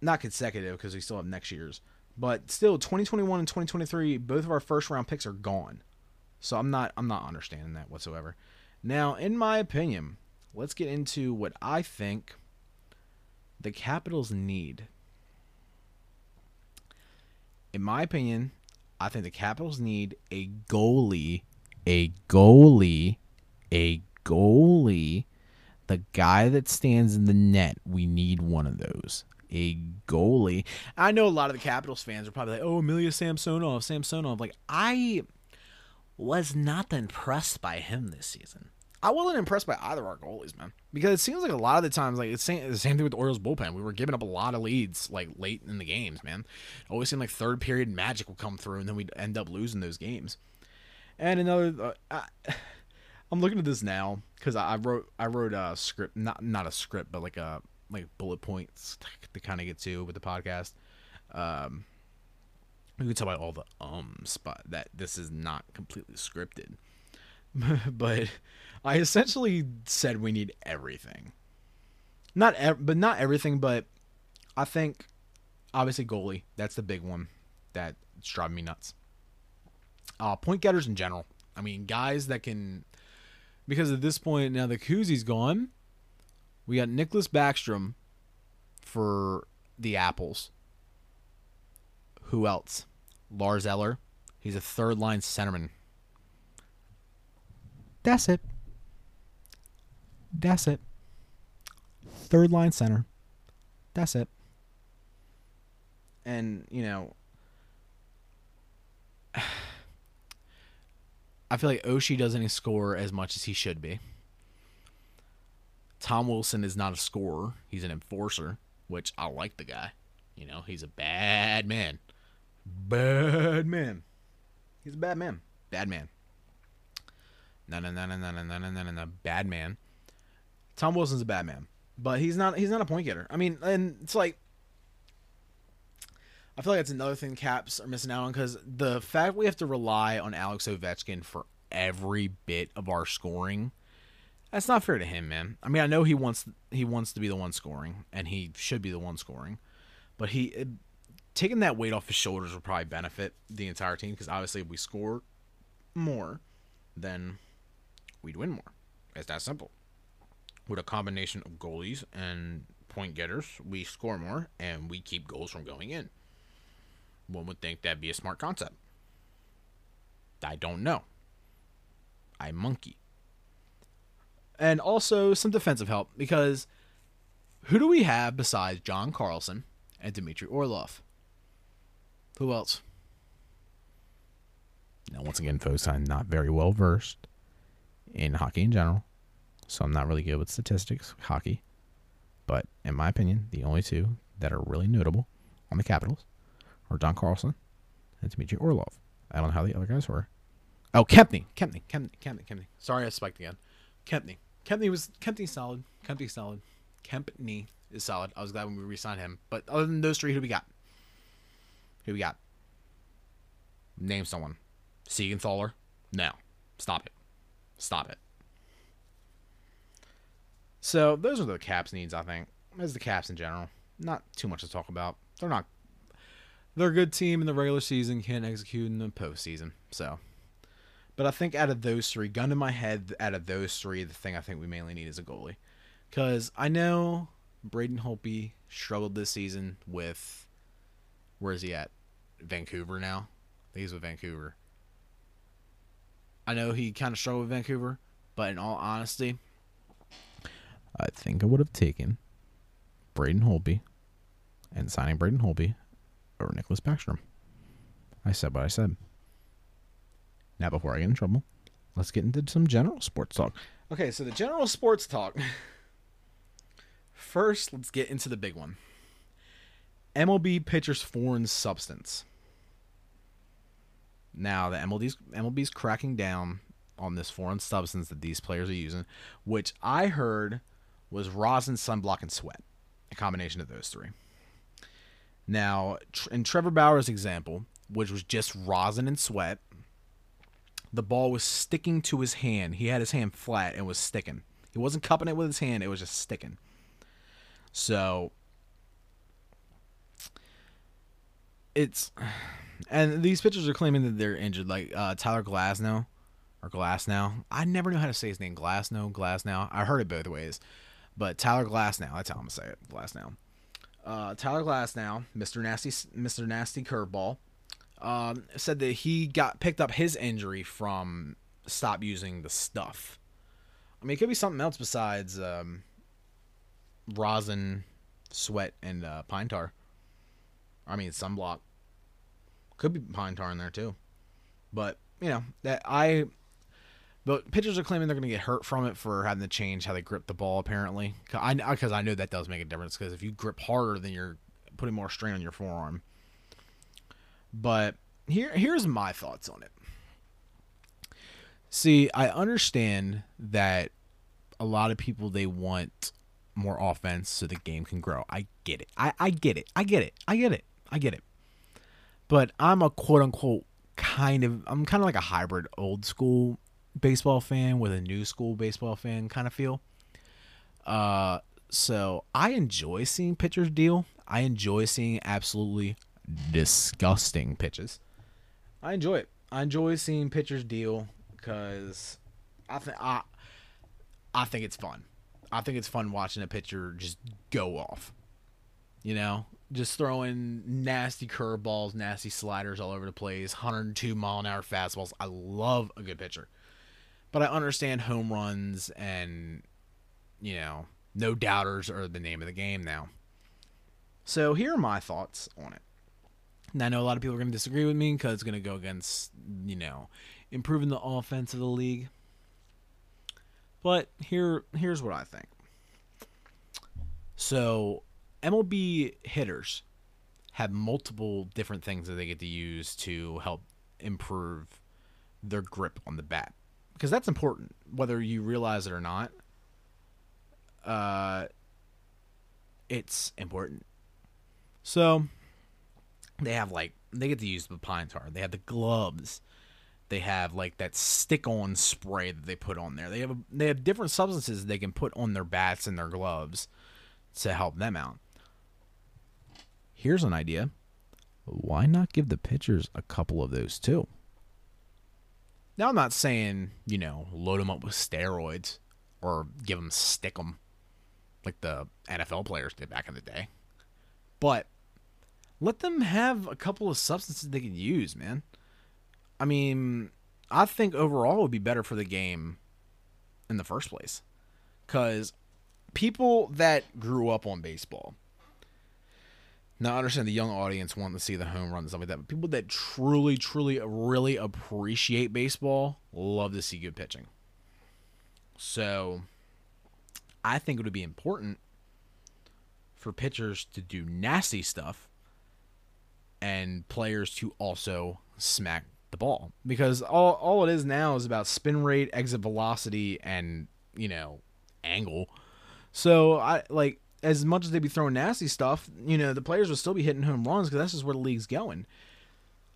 not consecutive because we still have next year's, but still, 2021 and 2023, both of our first round picks are gone. So I'm not I'm not understanding that whatsoever. Now, in my opinion, let's get into what I think the Capitals need. In my opinion, I think the Capitals need a goalie, a goalie, a goalie, the guy that stands in the net. We need one of those a goalie. I know a lot of the Capitals fans are probably like, "Oh, Ilya Samsonov, Samsonov." Like I was not impressed by him this season. I wasn't impressed by either our goalies, man, because it seems like a lot of the times, like it's the same thing with the Orioles bullpen. We were giving up a lot of leads, like late in the games, man. It always seemed like third period magic would come through, and then we'd end up losing those games. And another, uh, I'm looking at this now because I, I, wrote I wrote a script, not not a script, but like a like bullet points to kind of get to with the podcast. Um, you can tell by all the ums, but that this is not completely scripted. but I essentially said we need everything. Not ev- but not everything, but I think obviously goalie. That's the big one that's driving me nuts. Uh, point getters in general. I mean, guys that can because at this point now the Kuzi's gone. We got Nicklas Backstrom for the Apples. Who else? Lars Eller. He's a third line centerman. That's it. That's it. Third line center. That's it. And, you know, I feel like Oshie doesn't score as much as he should be. Tom Wilson is not a scorer, he's an enforcer, which I like the guy. You know, he's a bad man. Bad man. He's a bad man. Bad man. No, no, no, no, no, no, no, no, no, no, bad man. Tom Wilson's a bad man, but he's not. He's not a point getter. I mean, and it's like I feel like that's another thing Caps are missing out on because the fact we have to rely on Alex Ovechkin for every bit of our scoring that's not fair to him, man. I mean, I know he wants he wants to be the one scoring, and he should be the one scoring, but he it, taking that weight off his shoulders will probably benefit the entire team because obviously, if we score more, then we'd win more. It's that simple. With a combination of goalies and point getters, we score more and we keep goals from going in. One would think that'd be a smart concept. I don't know. I monkey and also some defensive help because who do we have besides John Carlson and Dmitry Orlov? Who else? Now, once again, folks, I'm not very well versed in hockey in general, so I'm not really good with statistics, hockey. But in my opinion, the only two that are really notable on the Capitals are Don Carlson and Dmitry Orlov. I don't know how the other guys were. Oh, Kempny, Kempny, Kempny, Kempney, Kempny. Sorry, I spiked again. Kempny, Kempny was Kempny solid. Kempny solid. Kempny is solid. I was glad when we re-signed him. But other than those three, who we got? Who we got? Name someone. Siegenthaler? No. Stop it. Stop it. So those are the Caps needs, I think. As the Caps in general. Not too much to talk about. They're not. They're a good team in the regular season, can't execute in the postseason. So, but I think out of those three, gun to my head, out of those three, the thing I think we mainly need is a goalie, because I know Braden Holtby struggled this season with. Where is he at? Vancouver now. He's with Vancouver. I know he kind of struggled with Vancouver, but in all honesty, I think I would have taken Braden Holtby and signing Braden Holtby or Nicklas Backstrom. I said what I said. Now, before I get in trouble, let's get into some general sports talk. Okay, so the general sports talk. First, let's get into the big one. MLB pitchers foreign substance. Now the MLB's MLB's cracking down on this foreign substance that these players are using, which I heard was rosin, sunblock, and sweat, a combination of those three. Now, in Trevor Bauer's example, which was just rosin and sweat, the ball was sticking to his hand. He had his hand flat and was sticking. He wasn't cupping it with his hand; it was just sticking. So it's and these pitchers are claiming that they're injured, like uh, Tyler Glasnow or Glasnow. I never knew how to say his name. Glasnow, Glasnow. I heard it both ways, but Tyler Glasnow. That's how I'm gonna say it. Glasnow. Uh, Tyler Glasnow, Mr. Nasty, Mr. Nasty Curveball, um, said that he got picked up his injury from stop using the stuff. I mean, it could be something else besides um, rosin, sweat, and uh, pine tar. I mean, sunblock. Could be pine tar in there too. But, you know, that I but pitchers are claiming they're going to get hurt from it for having to change how they grip the ball. Apparently, because I, uh, I know that does make a difference. Because if you grip harder, then you're putting more strain on your forearm. But here, here's my thoughts on it. See, I understand that a lot of people they want more offense so the game can grow. I get it. I, I get it. I get it. I get it. I get it but I'm a quote unquote kind of I'm kind of like a hybrid old school baseball fan with a new school baseball fan kind of feel. Uh so I enjoy seeing pitchers deal. I enjoy seeing absolutely disgusting pitches. I enjoy it. I enjoy seeing pitchers deal because I think I I think it's fun. I think it's fun watching a pitcher just go off. You know, just throwing nasty curveballs, nasty sliders all over the place, 102 mile an hour fastballs. I love a good pitcher. But I understand home runs and, you know, no doubters are the name of the game now. So here are my thoughts on it. And I know a lot of people are going to disagree with me because it's going to go against, you know, improving the offense of the league. But here, here's what I think. So MLB hitters have multiple different things that they get to use to help improve their grip on the bat because that's important whether you realize it or not. Uh it's important. So they have like they get to use the pine tar. They have the gloves. They have like that stick on spray that they put on there. They have a, they have different substances they can put on their bats and their gloves to help them out. Here's an idea. Why not give the pitchers a couple of those too? Now, I'm not saying, you know, load them up with steroids or give them stick them like the NFL players did back in the day. But let them have a couple of substances they can use, man. I mean, I think overall it would be better for the game in the first place. Because people that grew up on baseball, Now, I understand the young audience want to see the home runs and stuff like that, but people that truly, truly, really appreciate baseball love to see good pitching. So, I think it would be important for pitchers to do nasty stuff and players to also smack the ball because all all it is now is about spin rate, exit velocity, and you know angle. So I like as much as they'd be throwing nasty stuff, you know the players will still be hitting home runs because that's just where the league's going.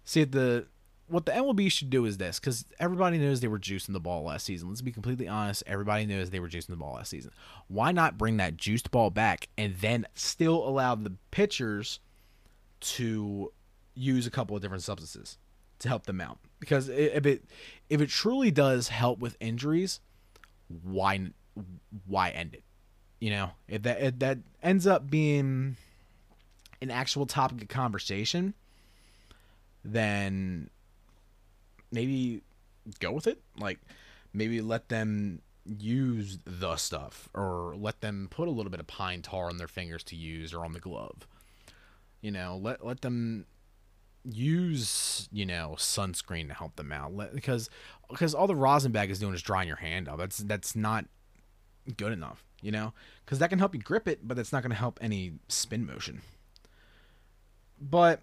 See the what the MLB should do is this because everybody knows they were juicing the ball last season. Let's be completely honest. Everybody knows they were juicing the ball last season. Why not bring that juiced ball back and then still allow the pitchers to use a couple of different substances to help them out? Because if it if it truly does help with injuries, why why end it? You know, if that that ends up being an actual topic of conversation, then maybe go with it. Like maybe let them use the stuff or let them put a little bit of pine tar on their fingers to use or on the glove. You know, let let them use you know sunscreen to help them out let, because because all the rosin bag is doing is drying your hand out that's that's not good enough you know because that can help you grip it but that's not going to help any spin motion but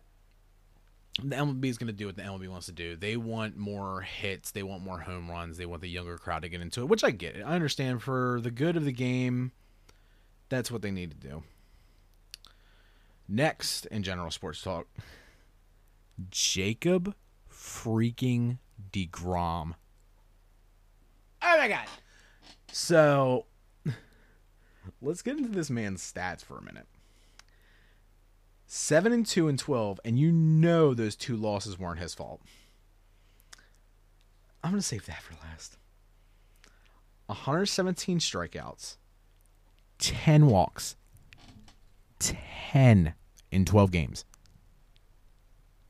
the MLB is going to do what the MLB wants to do. They want more hits. They want more home runs. They want the younger crowd to get into it, which I get it. I understand for the good of the game, that's what they need to do. Next, in general sports talk, Jacob freaking DeGrom. Oh my God. So, let's get into this man's stats for a minute seven and two and twelve, and you know those two losses weren't his fault. I'm gonna save that for last. 117 strikeouts, 10 walks, 10 in 12 games.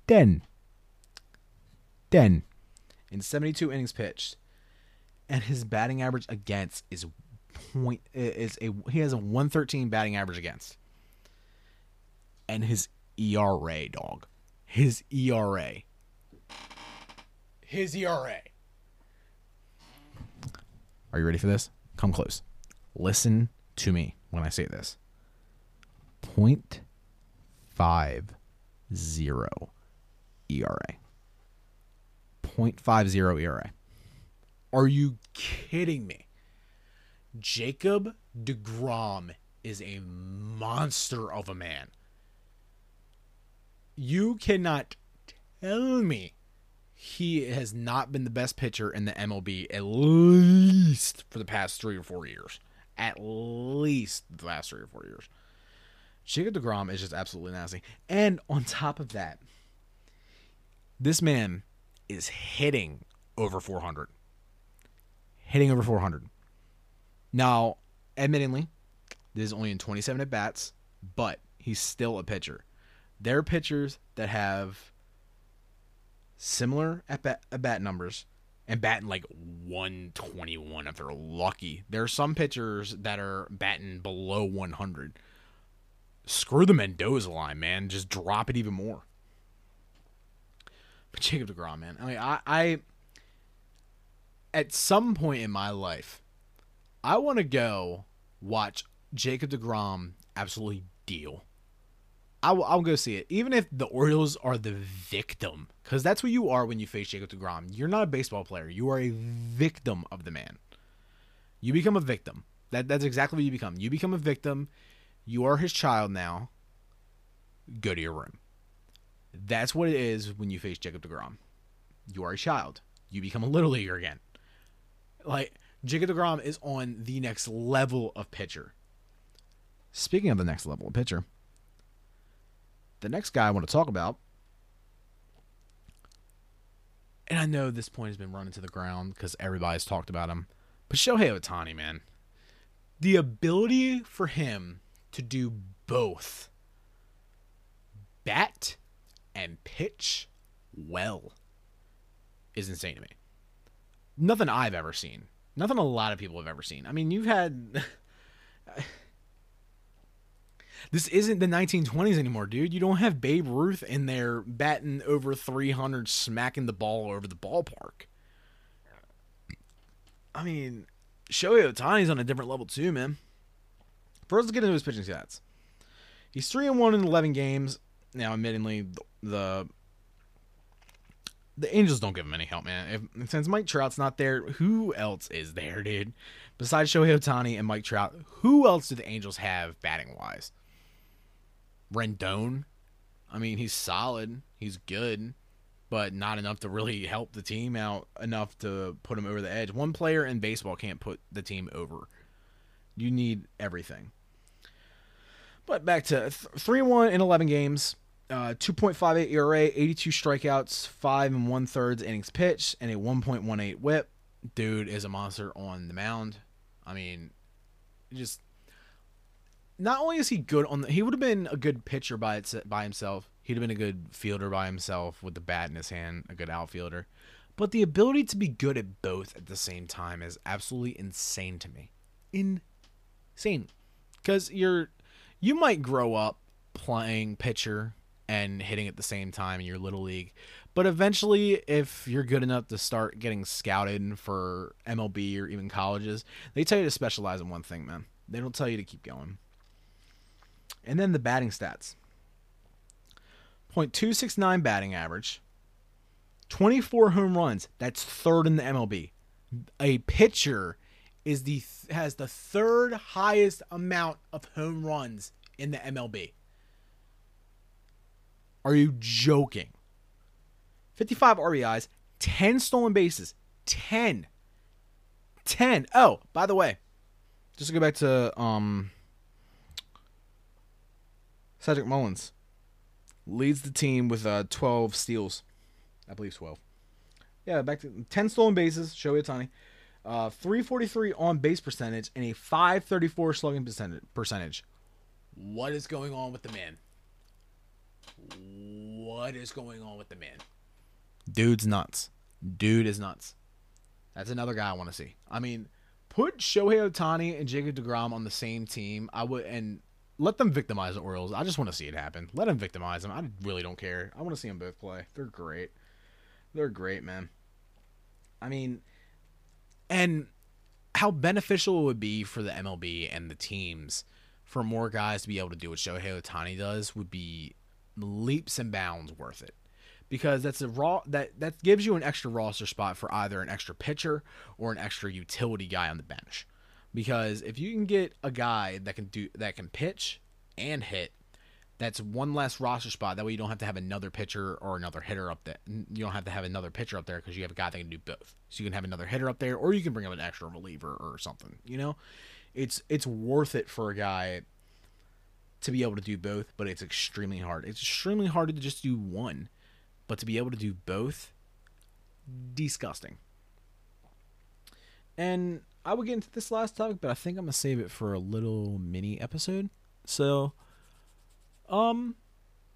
10. 10 in 72 innings pitched. And his batting average against is point is a he has a 113 batting average against and his ERA, dog. His ERA. His ERA. Are you ready for this? Come close. Listen to me when I say this. Point five zero ERA. Point five zero ERA. Are you kidding me? Jacob DeGrom is a monster of a man you cannot tell me he has not been the best pitcher in the MLB at least for the past three or four years. At least the last three or four years. Jacob DeGrom is just absolutely nasty. And on top of that, this man is hitting over 400. Hitting over 400. Now, admittingly, this is only in 27 at bats, but he's still a pitcher. There are pitchers that have similar at bat, at bat numbers and batting like 121 if they're lucky. There are some pitchers that are batting below 100. Screw the Mendoza line, man. Just drop it even more. But Jacob DeGrom, man. I mean, I, I at some point in my life, I want to go watch Jacob DeGrom absolutely deal. I'll, I'll go see it. Even if the Orioles are the victim, because that's what you are when you face Jacob DeGrom. You're not a baseball player. You are a victim of the man. You become a victim. That that's exactly what you become. You become a victim. You are his child now. Go to your room. That's what it is when you face Jacob DeGrom. You are a child. You become a little leaguer again. Like Jacob DeGrom is on the next level of pitcher. Speaking of the next level of pitcher, the next guy I want to talk about, and I know this point has been running to the ground because everybody's talked about him, but Shohei Ohtani, man. The ability for him to do both bat and pitch well is insane to me. Nothing I've ever seen. Nothing a lot of people have ever seen. I mean, you've had This isn't the 1920s anymore, dude. You don't have Babe Ruth in there batting over 300, smacking the ball over the ballpark. I mean, Shohei Ohtani's on a different level too, man. First, let's get into his pitching stats. He's three and one in 11 games. Now, admittingly, the the Angels don't give him any help, man. If, since Mike Trout's not there, who else is there, dude? Besides Shohei Ohtani and Mike Trout, who else do the Angels have batting wise? Rendon. I mean, he's solid. He's good, but not enough to really help the team out enough to put him over the edge. One player in baseball can't put the team over. You need everything. But back to 3 1 in 11 games. Uh, 2.58 ERA, 82 strikeouts, five and one thirds innings pitched, and a 1.18 WHIP. Dude is a monster on the mound. I mean, just not only is he good on the, he would have been a good pitcher by its, by himself. He'd have been a good fielder by himself with the bat in his hand, a good outfielder. But the ability to be good at both at the same time is absolutely insane to me. Insane. Cuz you're you might grow up playing pitcher and hitting at the same time in your little league. But eventually, if you're good enough to start getting scouted for MLB or even colleges, they tell you to specialize in one thing, man. They don't tell you to keep going. And then the batting stats .269 batting average, 24 home runs. That's third in the MLB. A pitcher is the has the third highest amount of home runs in the MLB. Are you joking? 55 RBIs, 10 stolen bases. 10. 10. Oh, by the way, just to go back to um Cedric Mullins leads the team with uh 12 steals. I believe 12. Yeah, back to 10 stolen bases, Shohei Ohtani. Uh 343 on base percentage and a 534 slugging percentage. What is going on with the man? What is going on with the man? Dude's nuts. Dude is nuts. That's another guy I want to see. I mean, put Shohei Ohtani and Jacob DeGrom on the same team. I would and let them victimize the Orioles. I just want to see it happen. Let them victimize them. I really don't care. I want to see them both play. They're great. They're great, man. I mean, and how beneficial it would be for the MLB and the teams for more guys to be able to do what Shohei Ohtani does would be leaps and bounds worth it because that's a raw that that gives you an extra roster spot for either an extra pitcher or an extra utility guy on the bench. Because if you can get a guy that can do that can pitch and hit, that's one less roster spot. That way you don't have to have another pitcher or another hitter up there. You don't have to have another pitcher up there because you have a guy that can do both. So you can have another hitter up there, or you can bring up an extra reliever or something. You know, it's it's worth it for a guy to be able to do both, but it's extremely hard. It's extremely hard to just do one, but to be able to do both, disgusting. And I will get into this last topic, but I think I'm gonna save it for a little mini episode. So, um,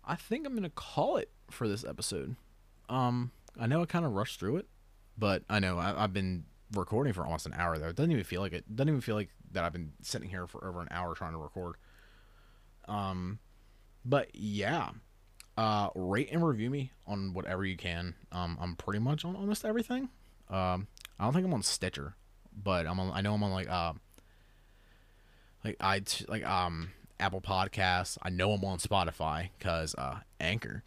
I think I'm gonna call it for this episode. Um, I know I kind of rushed through it, but I know I, have been recording for almost an hour though. It doesn't even feel like it. Doesn't even feel like that I've been sitting here for over an hour trying to record. Um, but yeah, uh, rate and review me on whatever you can. Um, I'm pretty much on almost everything. Um, I don't think I'm on Stitcher, but I'm on. I know I'm on like uh, like I like um Apple Podcasts. I know I'm on Spotify because uh, Anchor.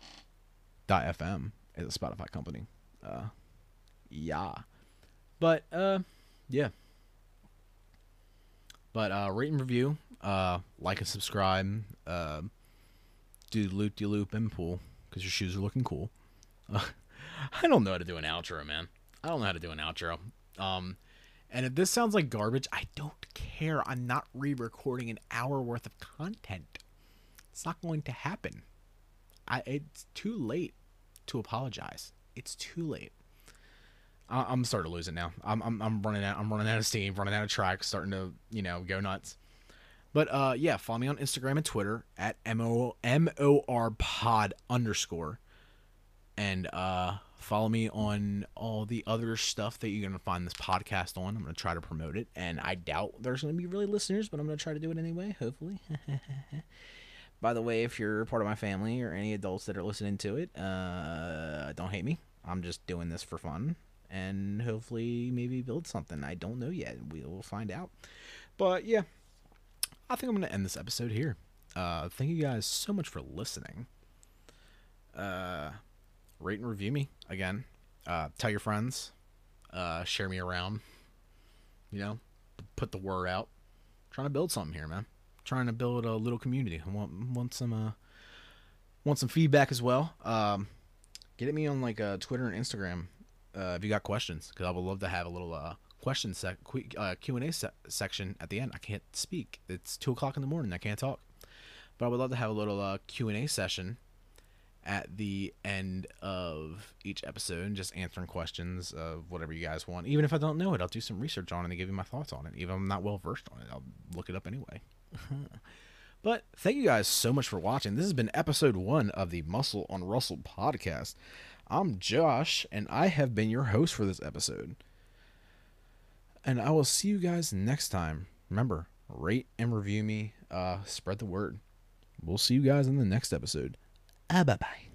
FM is a Spotify company. Uh, yeah, but uh, yeah. But uh, rate and review uh, like and subscribe. Uh, do loop de loop and pull because your shoes are looking cool. Uh, I don't know how to do an outro, man. I don't know how to do an outro. Um, and if this sounds like garbage, I don't care. I'm not re-recording an hour worth of content. It's not going to happen. I it's too late to apologize. It's too late. I, I'm starting to lose it now. I'm, I'm I'm running out. I'm running out of steam. Running out of tracks. Starting to you know go nuts. But uh, yeah, follow me on Instagram and Twitter at M O M O R pod underscore. And uh, follow me on all the other stuff that you're to find this podcast on. I'm to try to promote it. And I doubt there's to be really listeners, but I'm to try to do it anyway, hopefully. by the way, if you're part of my family or any adults that are listening to it, uh, don't hate me. I'm just doing this for fun and hopefully maybe build something. I don't know yet. We will find out. But yeah, I think I'm going to end this episode here. Uh, thank you guys so much for listening. Uh, rate and review me again. Uh, tell your friends. Uh, share me around. You know, put the word out. trying to build something here, man. trying to build a little community. I want want some uh want some feedback as well. Um, get at me on like uh, Twitter and Instagram uh, if you got questions, because I would love to have a little uh question sec uh, Q and A se- section at the end. I can't speak. It's two o'clock in the morning. I can't talk, but I would love to have a little uh, Q and A session at the end of each episode and just answering questions of whatever you guys want. Even if I don't know it, I'll do some research on it and give you my thoughts on it. Even if I'm not well versed on it, I'll look it up anyway. but thank you guys so much for watching. This has been episode one of the Muscle on Russell podcast. I'm Josh, and I have been your host for this episode. And I will see you guys next time. Remember, rate and review me, uh, spread the word. We'll see you guys in the next episode. Ah, bye bye.